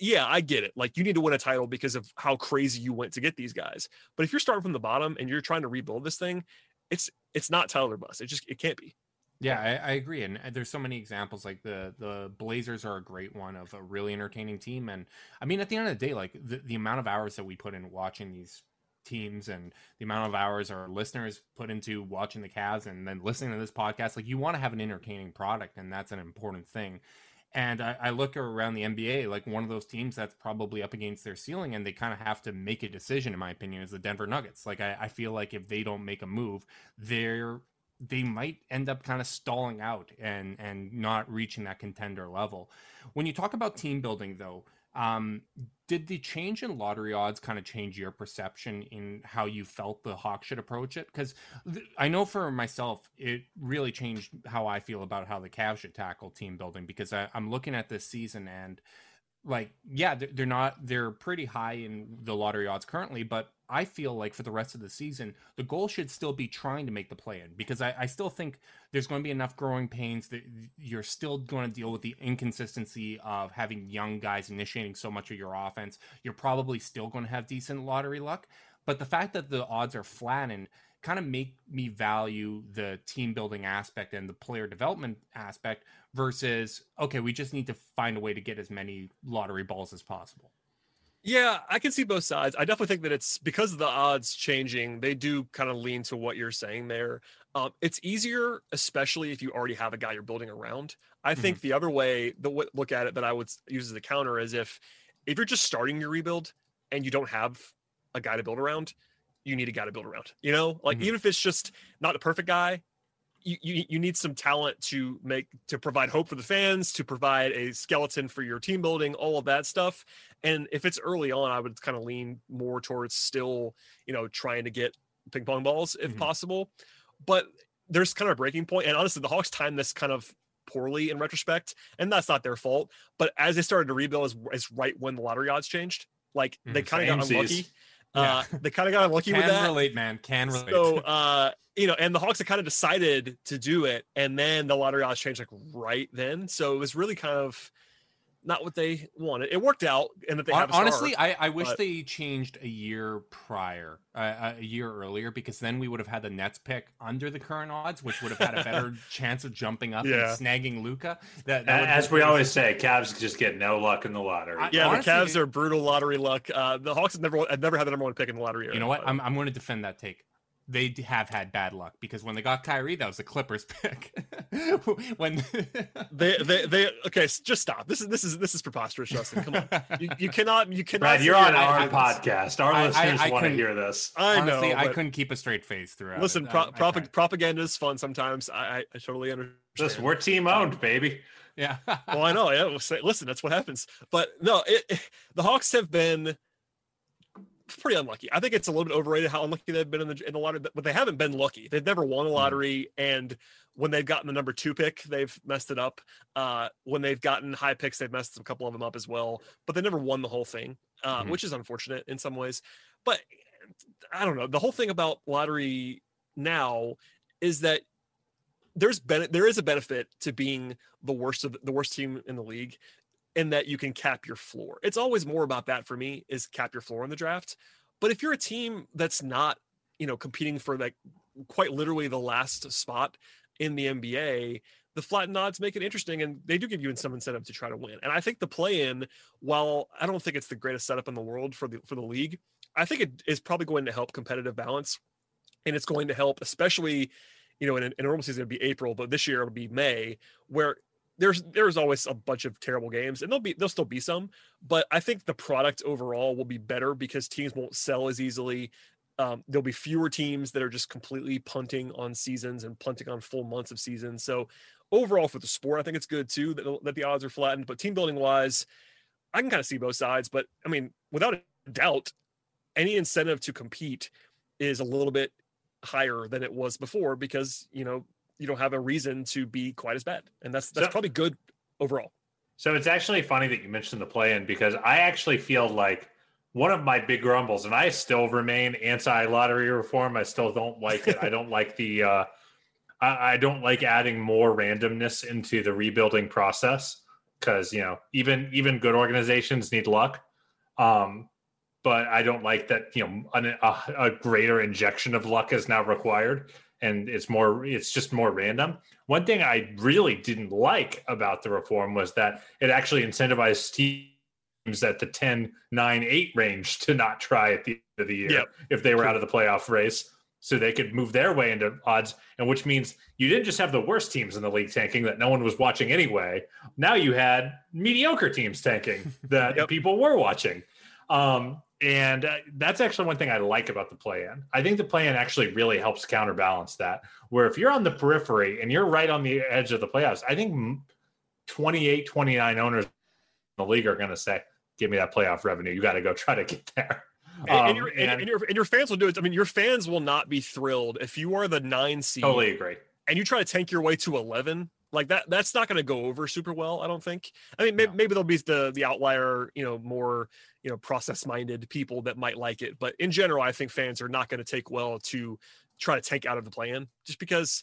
yeah, I get it. Like you need to win a title because of how crazy you went to get these guys. But if you're starting from the bottom and you're trying to rebuild this thing, it's it's not title or bust. It just it can't be. Yeah, I, I, agree, and there's so many examples. Like the the Blazers are a great one of a really entertaining team, and I mean, at the end of the day, like the, the amount of hours that we put in watching these teams and the amount of hours our listeners put into watching the Cavs and then listening to this podcast, like you want to have an entertaining product, and that's an important thing. And I, I, look around the NBA, like one of those teams that's probably up against their ceiling, and they kind of have to make a decision, in my opinion, is the Denver Nuggets. Like I, I feel like if they don't make a move, they're they might end up kind of stalling out and and not reaching that contender level. When you talk about team building, though, um, did the change in lottery odds kind of change your perception in how you felt the Hawks should approach it? Because th- I know for myself, it really changed how I feel about how the Cavs should tackle team building. Because I, I'm looking at this season and like yeah they're not they're pretty high in the lottery odds currently but i feel like for the rest of the season the goal should still be trying to make the play in because I, I still think there's going to be enough growing pains that you're still going to deal with the inconsistency of having young guys initiating so much of your offense you're probably still going to have decent lottery luck but the fact that the odds are flattened kind of make me value the team building aspect and the player development aspect versus okay, we just need to find a way to get as many lottery balls as possible. Yeah, I can see both sides. I definitely think that it's because of the odds changing, they do kind of lean to what you're saying there. Um, it's easier, especially if you already have a guy you're building around. I mm-hmm. think the other way, the look at it that I would use as a counter is if if you're just starting your rebuild and you don't have a guy to build around, you need a guy to build around. You know, like mm-hmm. even if it's just not the perfect guy, you, you, you need some talent to make to provide hope for the fans, to provide a skeleton for your team building, all of that stuff. And if it's early on, I would kind of lean more towards still, you know, trying to get ping pong balls if mm-hmm. possible. But there's kind of a breaking point, and honestly, the Hawks time this kind of poorly in retrospect, and that's not their fault. But as they started to rebuild, is, is right when the lottery odds changed. Like they Mhm. kind of got Samesies. Unlucky. Yeah. Uh, they kind of got unlucky Can with that. Can relate, man. Can relate. So, uh, you know, and the Hawks had kind of decided to do it, and then the lottery odds changed like right then. So it was really kind of not what they wanted. It worked out, and that they Hon- have a star. honestly, I, I wish but- they changed a year prior, uh, a year earlier, because then we would have had the Nets pick under the current odds, which would have had a better chance of jumping up Yeah. and snagging Luka. That, that As we been- always say, Cavs just get no luck in the lottery. I- yeah, honestly, the Cavs are brutal lottery luck. Uh, the Hawks have never, have never had the number one pick in the lottery. You know what? but- I'm, I'm going to defend that take. They have had bad luck because when they got Kyrie, that was the Clippers pick. when they, they, they. Okay, just stop. This is, this is, this is preposterous, Justin. Come on, you, you cannot, you cannot. Brad, sit you're on our I- podcast. Our I- I- listeners I want to couldn't- hear this. I know. honestly, I couldn't keep a straight face throughout. Listen, pro- I- I propaganda is fun sometimes. I, I, I totally understand. Listen, we're team owned, baby. yeah. well, I know. Yeah, listen, that's what happens. But no, it, it- the Hawks have been pretty unlucky. I think it's a little bit overrated how unlucky they've been in the in the lottery, but they haven't been lucky. They've never won a lottery, and when they've gotten the number two pick, they've messed it up. Uh, when they've gotten high picks, they've messed a couple of them up as well. But they never won the whole thing, uh, Mhm. which is unfortunate in some ways. But I don't know. The whole thing about lottery now is that there's ben- there is a benefit to being the worst of the, the worst team in the league in that you can cap your floor. It's always more about that for me is cap your floor in the draft. But if you're a team that's not, you know, competing for like quite literally the last spot in the NBA, the flattened odds make it interesting and they do give you some incentive to try to win. And I think the play in, while I don't think it's the greatest setup in the world for the for the league, I think it is probably going to help competitive balance. And it's going to help, especially, you know, in, in a normal season it'd be April, but this year it'll be May, where there's there's always a bunch of terrible games and there'll be there'll still be some but i think the product overall will be better because teams won't sell as easily. Um, there'll be fewer teams that are just completely punting on seasons and punting on full months of seasons. So overall for the sport i think it's good too that, that the odds are flattened but team building wise i can kind of see both sides but i mean without a doubt any incentive to compete is a little bit higher than it was before because you know you don't have a reason to be quite as bad and that's that's So- probably good overall So it's actually funny that you mentioned the play in because I actually feel like one of my big grumbles, and I still remain anti lottery reform. I still don't like it. I don't like the, uh, I, I don't like adding more randomness into the rebuilding process because, you know, even, even good organizations need luck. Um, but I don't like that, you know, an, a, a greater injection of luck is now required and it's more, it's just more random. One thing I really didn't like about the reform was that it actually incentivized teams at the 10, 9, 8 range to not try at the end of the year Yep. if they were out of the playoff race. So they could move their way into odds, and which means you didn't just have the worst teams in the league tanking that no one was watching anyway. Now you had mediocre teams tanking that Yep. people were watching. Um, and uh, that's actually one thing I like about the play in. I think the play in actually really helps counterbalance that. Where if you're on the periphery and you're right on the edge of the playoffs, I think mm, 28, 29 owners in the league are going to say, Give me that playoff revenue. You got to go try to get there. and, and Um, your, and, and- and your and your fans will do it. I mean, your fans will not be thrilled if you are the nine seed totally agree. and you try to tank your way to eleven. Like that, that's not going to go over super well. I don't think. I mean, maybe, No. maybe there'll be the the outlier, you know, more you know process minded people that might like it. But in general, I think fans are not going to take well to try to tank out of the play in just because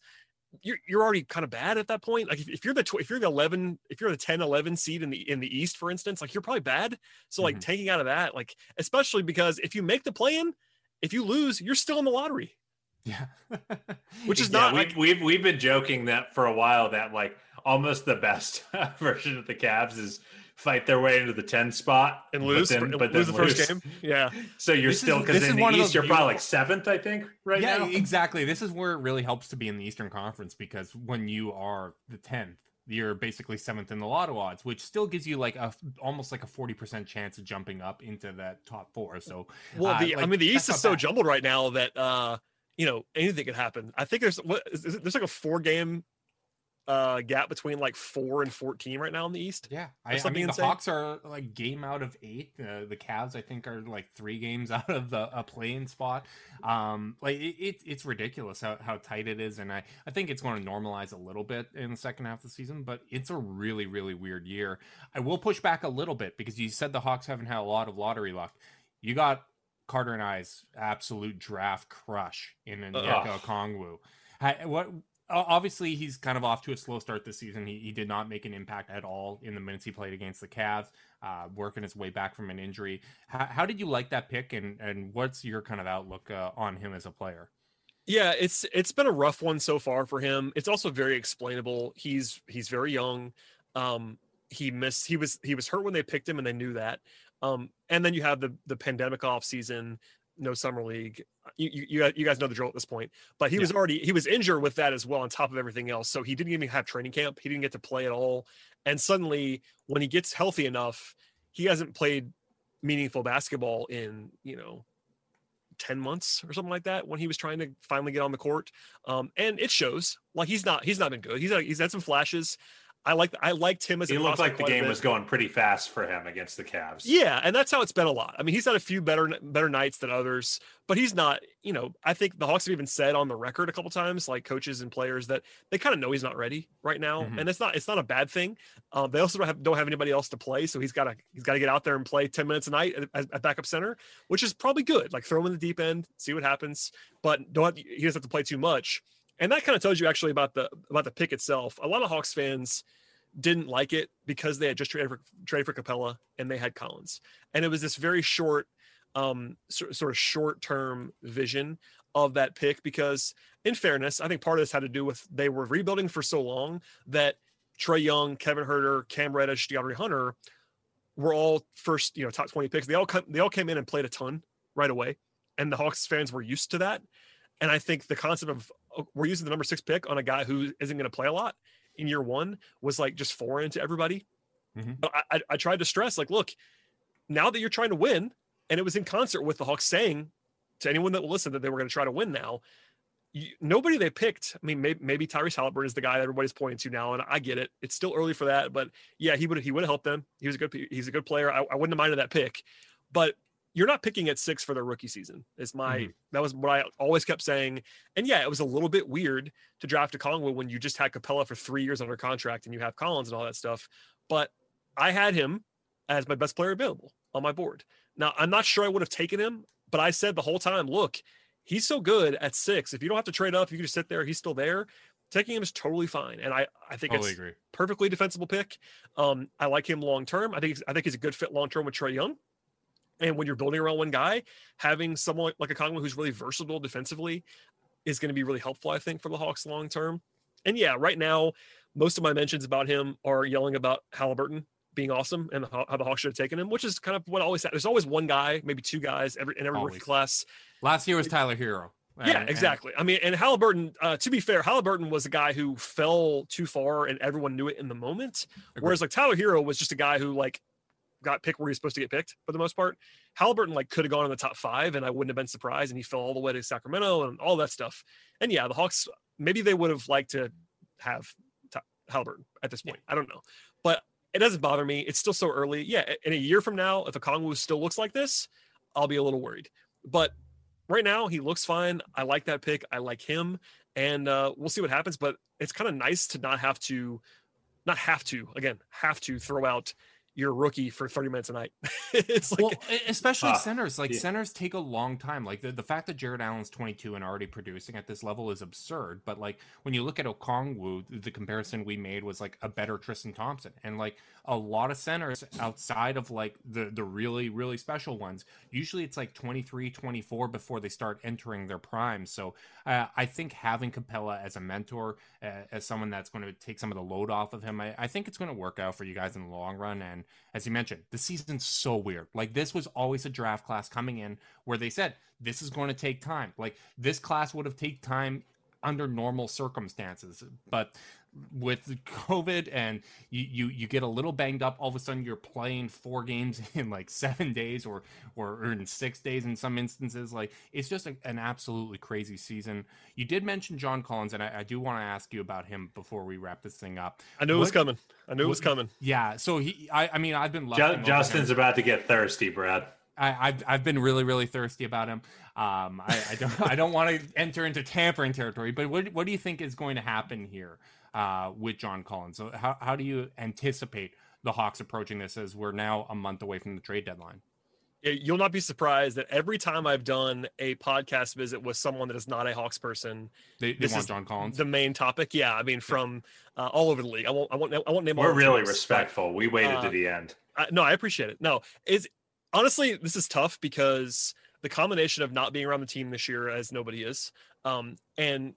you're you're already kind of bad at that point. Like if, if you're the tw- if you're the 11 if you're the 10 11 seed in the in the East for instance, like you're probably bad. So like Mhm. taking out of that, like especially because if you make the play in, if you lose, you're still in the lottery. Yeah. Which is Yeah, not we've, like- we've we've been joking that for a while that like almost the best version of the Cavs is fight their way into the 10 spot And but lose, then- and but lose then the first game. Yeah. So you're This still because this in is one the of East you're probably like seventh, I think, right now. yeah, now. exactly. This is where it really helps to be in the Eastern Conference because when you are the tenth, you're basically seventh in the lotto odds, which still gives you like a almost like a forty percent chance of jumping up into that top four. So, Well, uh, the I mean the East is so bad. jumbled right now that uh you know anything could happen. I think there's what is, is it, there's like a four game uh, gap between like four and fourteen right now in the East. Yeah, I, I, mean the Hawks are like game out of eight. Uh, the Cavs, I think, are like three games out of the a play in spot. Um, like it, it, it's ridiculous how, how tight it is, and I I think it's going to normalize a little bit in the second half of the season. But it's a really really weird year. I will push back a little bit because you said the Hawks haven't had a lot of lottery luck. You got Carter and I's absolute draft crush in Onyeka Okongwu. What obviously he's kind of off to a slow start this season. He, he did not make an impact at all in the minutes he played against the Cavs, uh, working his way back from an injury. How, how, did you like that pick, and and what's your kind of outlook uh, on him as a player? Yeah, it's it's been a rough one so far for him. It's also very explainable. He's he's very young. Um, he missed. He was he was hurt when they picked him, and they knew that. Um, and then you have the the pandemic off season no summer league. You, you, you guys know the drill at this point, but he yeah. was already, he was injured with that as well on top of everything else. So he didn't even have training camp. He didn't get to play at all. And suddenly when he gets healthy enough, he hasn't played meaningful basketball in, you know, 10 months or something like that when he was trying to finally get on the court. Um, and it shows like he's not, he's not been good. He's, like he's had some flashes. I like I liked him as he looked like the game was going pretty fast for him against the Cavs. Yeah, and that's how it's been a lot. I mean, he's had a few better better nights than others, but he's not. You know, I think the Hawks have even said on the record a couple times, like coaches and players, that they kind of know he's not ready right now, mm-hmm. and it's not it's not a bad thing. Um, they also don't have don't have anybody else to play, so he's got to he's got to get out there and play ten minutes a night at, at, backup center, which is probably good. Like throw him in the deep end, see what happens, but don't have, he doesn't have to play too much. And that kind of tells you actually about the about the pick itself. A lot of Hawks fans didn't like it because they had just traded for traded for Capela and they had Collins, and it was this very short, um, sort, sort of short term vision of that pick. Because in fairness, I think part of this had to do with they were rebuilding for so long that Trae Young, Kevin Huerter, Cam Reddish, DeAndre Hunter were all first, you know, top twenty picks. They all come, they all came in and played a ton right away, and the Hawks fans were used to that. And I think the concept of we're using the number six pick on a guy who isn't going to play a lot in year one was like just foreign to everybody. Mm-hmm. But I, I, tried to stress, like, look, now that you're trying to win, and it was in concert with the Hawks saying to anyone that will listen that they were going to try to win now. You, nobody they picked. I mean, maybe, maybe Tyrese Haliburton is the guy that everybody's pointing to now, and I get it. It's still early for that, but yeah, he would he would have helped them. He was a good he's a good player. I, I wouldn't have minded that pick, but you're not picking at six for their rookie season. Is my mm-hmm. that was what I always kept saying. And yeah, it was a little bit weird to draft Okongwu when you just had Capela for three years under contract and you have Collins and all that stuff. But I had him as my best player available on my board. Now I'm not sure I would have taken him, but I said the whole time, look, he's so good at six. If you don't have to trade up, you can just sit there. He's still there. Taking him is totally fine, and I I think totally it's agree. perfectly defensible pick. Um, I like him long term. I think I think he's a good fit long term with Trae Young. And when you're building around one guy, having someone like a Conley who's really versatile defensively is going to be really helpful, I think, for the Hawks long term. And yeah, right now, most of my mentions about him are yelling about Haliburton being awesome and how, the Hawks should have taken him, which is kind of what I always There's always one guy, maybe two guys every in every always. rookie class. Last year was Tyler Herro. And, yeah, exactly. And... I mean, and Haliburton, uh, to be fair, Haliburton was a guy who fell too far and everyone knew it in the moment. Agreed. Whereas like Tyler Herro was just a guy who like got picked where he's supposed to get picked for the most part. Haliburton like could have gone in the top five, and I wouldn't have been surprised. And he fell all the way to Sacramento and all that stuff. And yeah, the Hawks maybe they would have liked to have Haliburton at this point. Yeah. I don't know, but it doesn't bother me. It's still so early. Yeah, in a year from now, if Okongwu still looks like this, I'll be a little worried. But right now, he looks fine. I like that pick. I like him, and uh, we'll see what happens. But it's kind of nice to not have to, not have to again, have to throw out you're a rookie for 30 minutes a night. it's like, well, especially uh, centers. Like yeah. centers take a long time. Like the, the fact that Jarrett Allen's 22 and already producing at this level is absurd. But like when you look at Okongwu, the comparison we made was like a better Tristan Thompson. And like a lot of centers outside of like the the really really special ones, usually it's like 23, 24 before they start entering their prime. So uh, I think having Capela as a mentor, uh, as someone that's going to take some of the load off of him, I, I think it's going to work out for you guys in the long run. And as you mentioned, the season's so weird. Like this was always a draft class coming in where they said this is going to take time. Like this class would have taken time under normal circumstances, but with COVID and you, you you get a little banged up, all of a sudden you're playing four games in like seven days or or, in six days in some instances. Like it's just a, an absolutely crazy season. You did mention John Collins, and I, I do want to ask you about him before we wrap this thing up. I knew what, it was coming. I knew what, it was coming. Yeah. So he, I, I mean, I've been Justin's about to get thirsty, Brad. I, have I've been really really thirsty about him. Um, I, I don't I don't want to enter into tampering territory, but what what do you think is going to happen here uh, with John Collins? So how how do you anticipate the Hawks approaching this as we're now a month away from the trade deadline? You'll not be surprised that every time I've done a podcast visit with someone that is not a Hawks person, they, they want John Collins. The main topic, yeah. I mean, from uh, all over the league. I won't. I won't. I won't name. We're really teams, respectful. But, we waited uh, to the end. I, no, I appreciate it. No, is honestly, this is tough because the combination of not being around the team this year as nobody is, um, and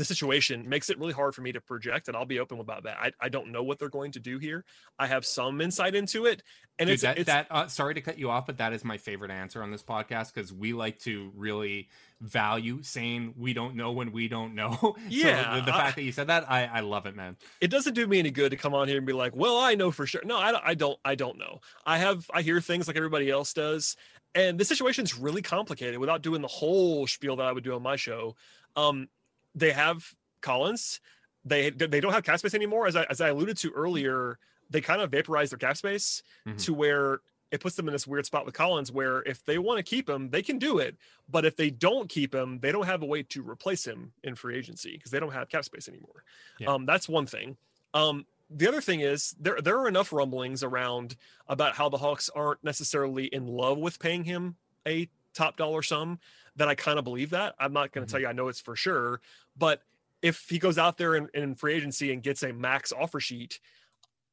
the situation makes it really hard for me to project, and I'll be open about that. I, I don't know what they're going to do here. I have some insight into it, and Dude, it's that. It's, that uh, sorry to cut you off, but that is my favorite answer on this podcast because we like to really value saying we don't know when we don't know. Yeah, so the, the fact that you said that, I, I love it, man. It doesn't do me any good to come on here and be like, "Well, I know for sure." No, I, I don't. I don't know. I have I hear things like everybody else does, and the situation's really complicated. Without doing the whole spiel that I would do on my show, um, they have Collins. They they don't have cap space anymore. As I as I alluded to earlier, they kind of vaporized their cap space mm-hmm. to where it puts them in this weird spot with Collins where if they want to keep him, they can do it. But if they don't keep him, they don't have a way to replace him in free agency because they don't have cap space anymore. Yeah. Um, that's one thing. Um, the other thing is there there are enough rumblings around about how the Hawks aren't necessarily in love with paying him a top dollar sum that I kind of believe that. I'm not going to mm-hmm. tell you I know it's for sure, but if he goes out there in, in free agency and gets a max offer sheet,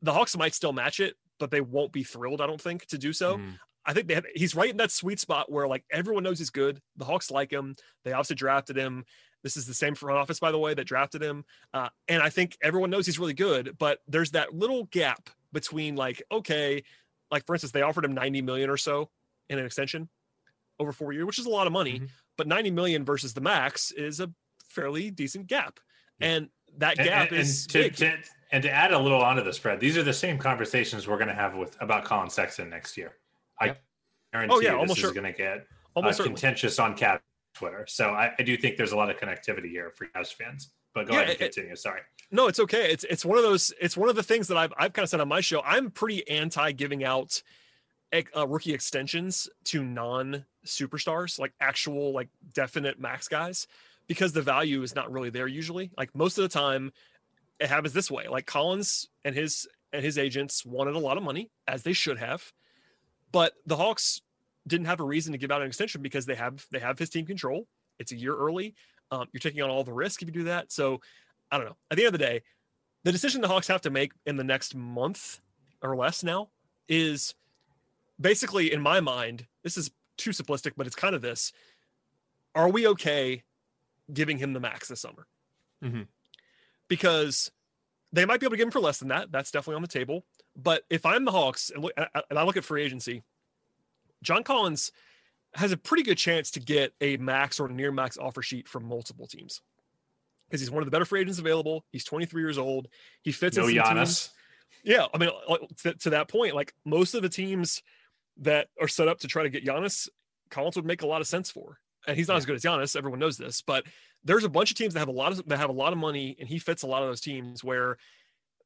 the Hawks might still match it, but they won't be thrilled, I don't think, to do so. Mm. I think they have, he's right in that sweet spot where like everyone knows he's good. The Hawks like him. They obviously drafted him. This is the same front office, by the way, that drafted him. Uh, and I think everyone knows he's really good, but there's that little gap between like, okay, like for instance, they offered him 90 million or so in an extension over four years, which is a lot of money, mm-hmm. but 90 million versus the max is a fairly decent gap. And that gap and, is and to, to, and to add a little onto the spread, these are the same conversations we're going to have with about Collin Sexton next year. Yep. I guarantee oh, yeah, you this sure. is going to get almost uh, contentious on Cap Twitter. So I, I, do think there's a lot of connectivity here for Cavs fans. But go yeah, ahead and continue. It, Sorry. No, it's okay. It's it's one of those. It's one of the things that I've I've kind of said on my show. I'm pretty anti giving out uh, rookie extensions to non superstars, like actual like definite max guys, because the value is not really there usually. Like most of the time, it happens this way. Like Collins and his and his agents wanted a lot of money, as they should have, but the Hawks didn't have a reason to give out an extension because they have they have his team control. It's a year early. Um, you're taking on all the risk if you do that. So I don't know. At the end of the day, the decision the Hawks have to make in the next month or less now is basically, in my mind, this is too simplistic, but it's kind of this: Are we okay giving him the max this summer? Mm-hmm. Because they might be able to give him for less than that. That's definitely on the table. But if I'm the Hawks and, look, and I look at free agency, John Collins has a pretty good chance to get a max or near max offer sheet from multiple teams because he's one of the better free agents available. He's 23 years old. He fits no in Giannis. Teams. Yeah, I mean, to, to, that point, like most of the teams that are set up to try to get Giannis, Collins would make a lot of sense for. And he's not yeah. as good as Giannis. Everyone knows this, but there's a bunch of teams that have a lot of that have a lot of money, and he fits a lot of those teams. Where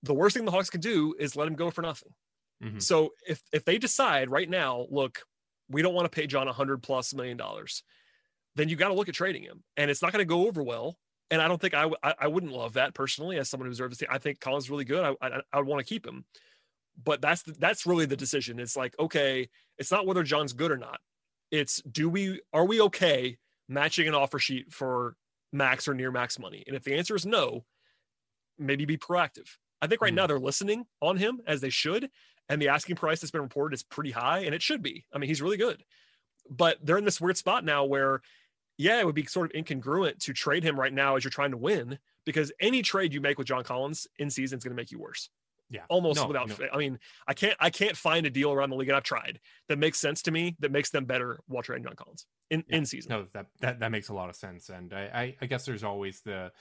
the worst thing the Hawks can do is let him go for nothing. Mm-hmm. So if if they decide right now, look, we don't want to pay John a hundred plus million dollars, then you got to look at trading him, and it's not going to go over well. And I don't think I, w- I, I wouldn't love that personally as someone who's observes this. I think Collins is really good. I, I, I would want to keep him but that's the, that's really the decision. It's like, okay, it's not whether John's good or not. It's do we are we okay matching an offer sheet for max or near max money? And if the answer is no, maybe be proactive. I think right mm. now they're listening on him as they should, and the asking price that's been reported is pretty high, and it should be. I mean, he's really good, but they're in this weird spot now where, yeah, it would be sort of incongruent to trade him right now as you're trying to win because any trade you make with John Collins in season is going to make you worse. Yeah. Almost no, without no. I mean, I can't I can't find a deal around the league and I've tried that makes sense to me that makes them better Walter and John Collins in, yeah. in season. No, that, that that makes a lot of sense. And I, I, I guess there's always the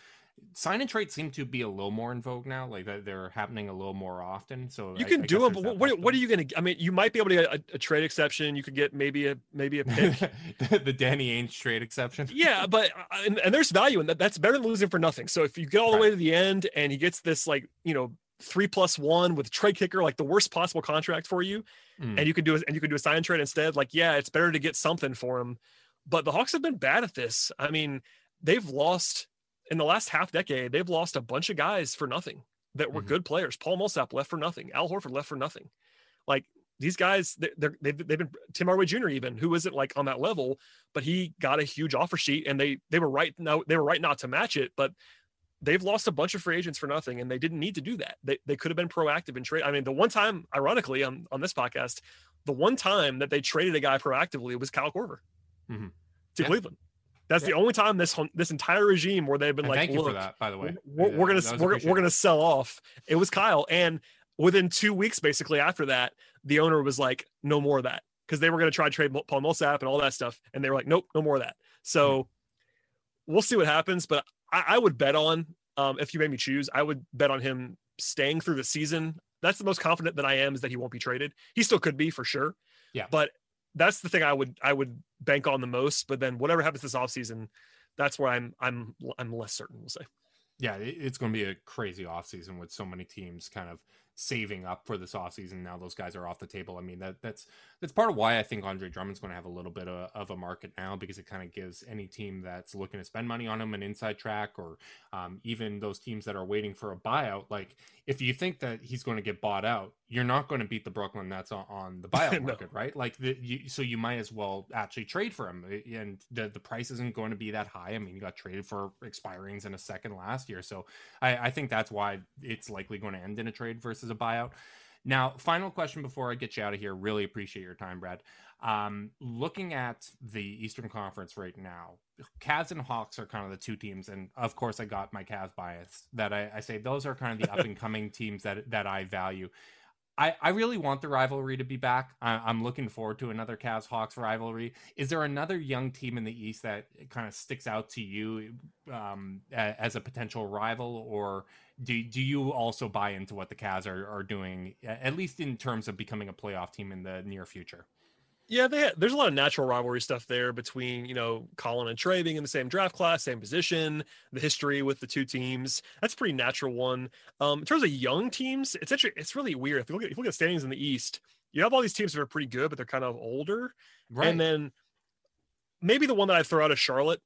sign and trade seem to be a little more in vogue now. Like that they're happening a little more often. So you can I, do them, but what, what are you going to? I mean, you might be able to get a, a, trade exception. You could get maybe a maybe a pick. the, the Danny Ainge trade exception. yeah, but uh, and, and, there's value in that. That's better than losing for nothing. So if you get all the right. way to the end and he gets this like you know three plus one with trade kicker, like the worst possible contract for you, mm. and you can do it and you can do a sign trade instead. Like yeah, it's better to get something for him. But the Hawks have been bad at this. I mean, they've lost in the last half decade, they've lost a bunch of guys for nothing that were mm-hmm. good players. Paul Millsap left for nothing. Al Horford left for nothing. Like these guys, they're, they've, they've been Tim Hardaway Jr. even who isn't like on that level, but he got a huge offer sheet and they they were right now they were right not to match it, but they've lost a bunch of free agents for nothing and they didn't need to do that. They they could have been proactive in trade. I mean, the one time, ironically, on on this podcast, the one time that they traded a guy proactively was Kyle Korver mm-hmm. to yeah. Cleveland. That's yeah. the only time this this entire regime where they've been and like, thank you for that, by the way. We're, we're gonna we're, we're gonna sell off. It was Kyle, and within two weeks, basically after that, the owner was like, no more of that, because they were gonna try to trade Paul Millsap and all that stuff, and they were like, nope, no more of that. So mm-hmm. we'll see what happens, but I, I would bet on um, if you made me choose, I would bet on him staying through the season. That's the most confident that I am is that he won't be traded. He still could be for sure. Yeah. But that's the thing I would I would bank on the most. But then whatever happens this offseason, that's where I'm I'm I'm less certain. We'll say. Yeah, it's going to be a crazy offseason with so many teams kind of saving up for this offseason. Now those guys are off the table. I mean, that that's that's part of why I think Andre Drummond's going to have a little bit of, of, a market now because it kind of gives any team that's looking to spend money on him an inside track, or um, even those teams that are waiting for a buyout. Like, if you think that he's going to get bought out, you're not going to beat the Brooklyn Nets on, on the buyout no. market, right? Like, the, you, so you might as well actually trade for him, and the the price isn't going to be that high. I mean, you got traded for expirings in a second last year, so I, I think that's why it's likely going to end in a trade versus a buyout. Now, final question before I get you out of here. Really appreciate your time, Brad. Um, looking at the Eastern Conference right now, Cavs and Hawks are kind of the two teams, and of course, I got my Cavs bias that I, I say those are kind of the up and coming teams that that I value. I, I really want the rivalry to be back. I, am looking forward to another Cavs Hawks rivalry. Is there another young team in the East that kind of sticks out to you um, as a potential rival, or do do you also buy into what the Cavs are, are doing, at least in terms of becoming a playoff team in the near future? Yeah, they, there's a lot of natural rivalry stuff there between you know Collin and Trae being in the same draft class, same position, the history with the two teams. That's a pretty natural one. Um, in terms of young teams, it's actually it's really weird. If you look at if you look at standings in the East, you have all these teams that are pretty good, but they're kind of older. Right. And then maybe the one that I throw out is Charlotte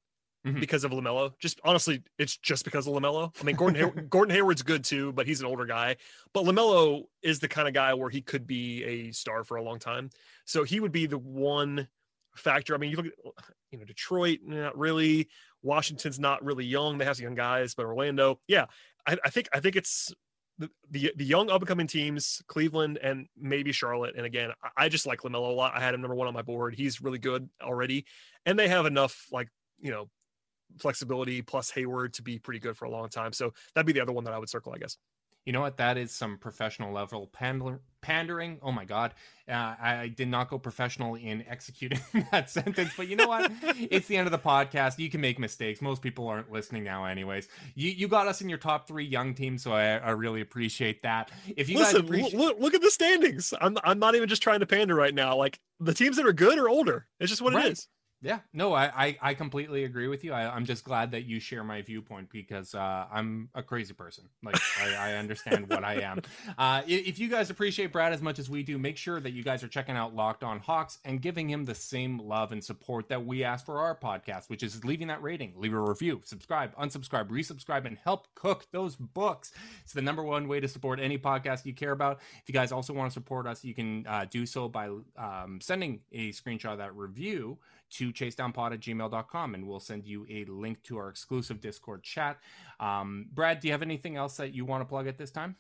mm-hmm. because of LaMelo. Just honestly, it's just because of LaMelo. I mean, Gordon Hay- Gordon Hayward's good too, but he's an older guy. But LaMelo is the kind of guy where he could be a star for a long time. So he would be the one factor. I mean, you look at you know Detroit, not really. Washington's not really young. They have some young guys, but Orlando, yeah, I, I think I think it's the, the, the young up and coming teams, Cleveland and maybe Charlotte. And again, I, I just like LaMelo a lot. I had him number one on my board. He's really good already, and they have enough like you know flexibility plus Hayward to be pretty good for a long time. So that'd be the other one that I would circle, I guess. You know what? That is some professional level pandering. Oh my God. Uh, I did not go professional in executing that sentence, but you know what? it's the end of the podcast. You can make mistakes. Most people aren't listening now, anyways. You you got us in your top three young teams, so I, I really appreciate that. If you Listen, guys appreciate- look, look at the standings. I'm, I'm not even just trying to pander right now. Like the teams that are good are older. It's just what right. it is. Yeah, no, I, I, I completely agree with you. I, am just glad that you share my viewpoint because uh, I'm a crazy person. Like I, I understand what I am. Uh, if you guys appreciate Brad as much as we do, make sure that you guys are checking out Locked On Hawks and giving him the same love and support that we ask for our podcast, which is leaving that rating, leave a review, subscribe, unsubscribe, resubscribe, and help cook those books. It's the number one way to support any podcast you care about. If you guys also want to support us, you can uh, do so by um, sending a screenshot of that review to chasedownpod at gmail.com and we'll send you a link to our exclusive Discord chat. Um, Brad, do you have anything else that you want to plug at this time?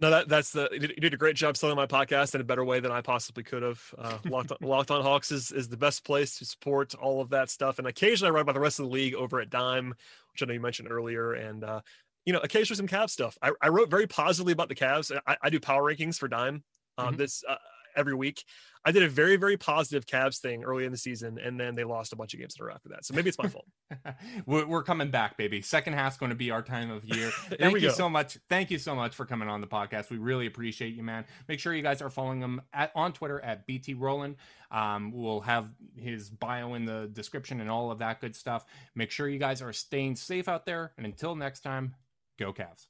No, that, that's the you did a great job selling my podcast in a better way than I possibly could have. Uh, Locked, on, Locked on Hawks is, is the best place to support all of that stuff. And occasionally I write about the rest of the league over at Dime, which I know you mentioned earlier. And, uh, you know, occasionally some Cavs stuff. I, I wrote very positively about the Cavs. I, I do power rankings for Dime. Um, mm-hmm. This uh, every week. I did a very, very positive Cavs thing early in the season, and then they lost a bunch of games in a row after that. So maybe it's my fault. we're, coming back, baby. Second half's going to be our time of year. Thank you go. so much. Thank you so much for coming on the podcast. We really appreciate you, man. Make sure you guys are following him at, on Twitter at BT Rowland. Um, we'll have his bio in the description and all of that good stuff. Make sure you guys are staying safe out there. And until next time, go Cavs.